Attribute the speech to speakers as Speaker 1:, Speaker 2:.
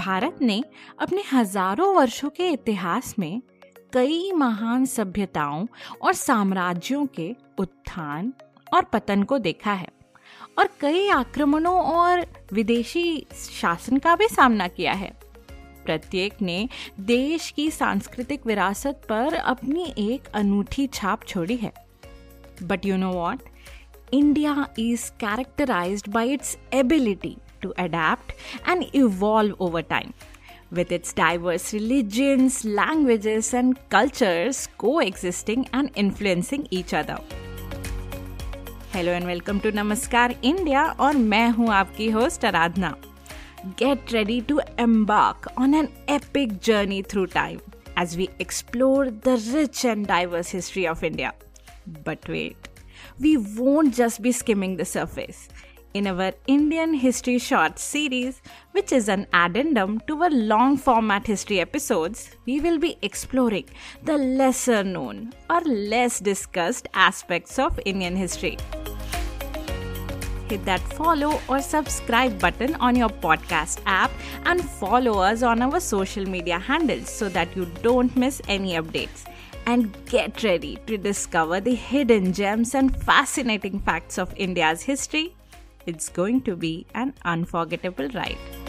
Speaker 1: भारत ने अपने हज़ारों वर्षों के इतिहास में कई महान सभ्यताओं और साम्राज्यों के उत्थान और पतन को देखा है और कई आक्रमणों और विदेशी शासन का भी सामना किया है। प्रत्येक ने देश की सांस्कृतिक विरासत पर अपनी एक अनूठी छाप छोड़ी है। But you know what India is characterized by its ability to adapt and evolve over time. With its diverse religions, languages, and cultures coexisting and influencing each other. Hello and welcome to Namaskar India, or main hu aapki host Aradhana. Get ready to embark on an epic journey through time as we explore the rich and diverse history of India. But wait, we won't just be skimming the surface in our Indian History Short series, which is an addendum to our long format history episodes, we will be exploring the lesser known or less discussed aspects of Indian history. Hit that follow or subscribe button on your podcast app and follow us on our social media handles so that you don't miss any updates and get ready to discover the hidden gems and fascinating facts of India's history it's going to be an unforgettable ride.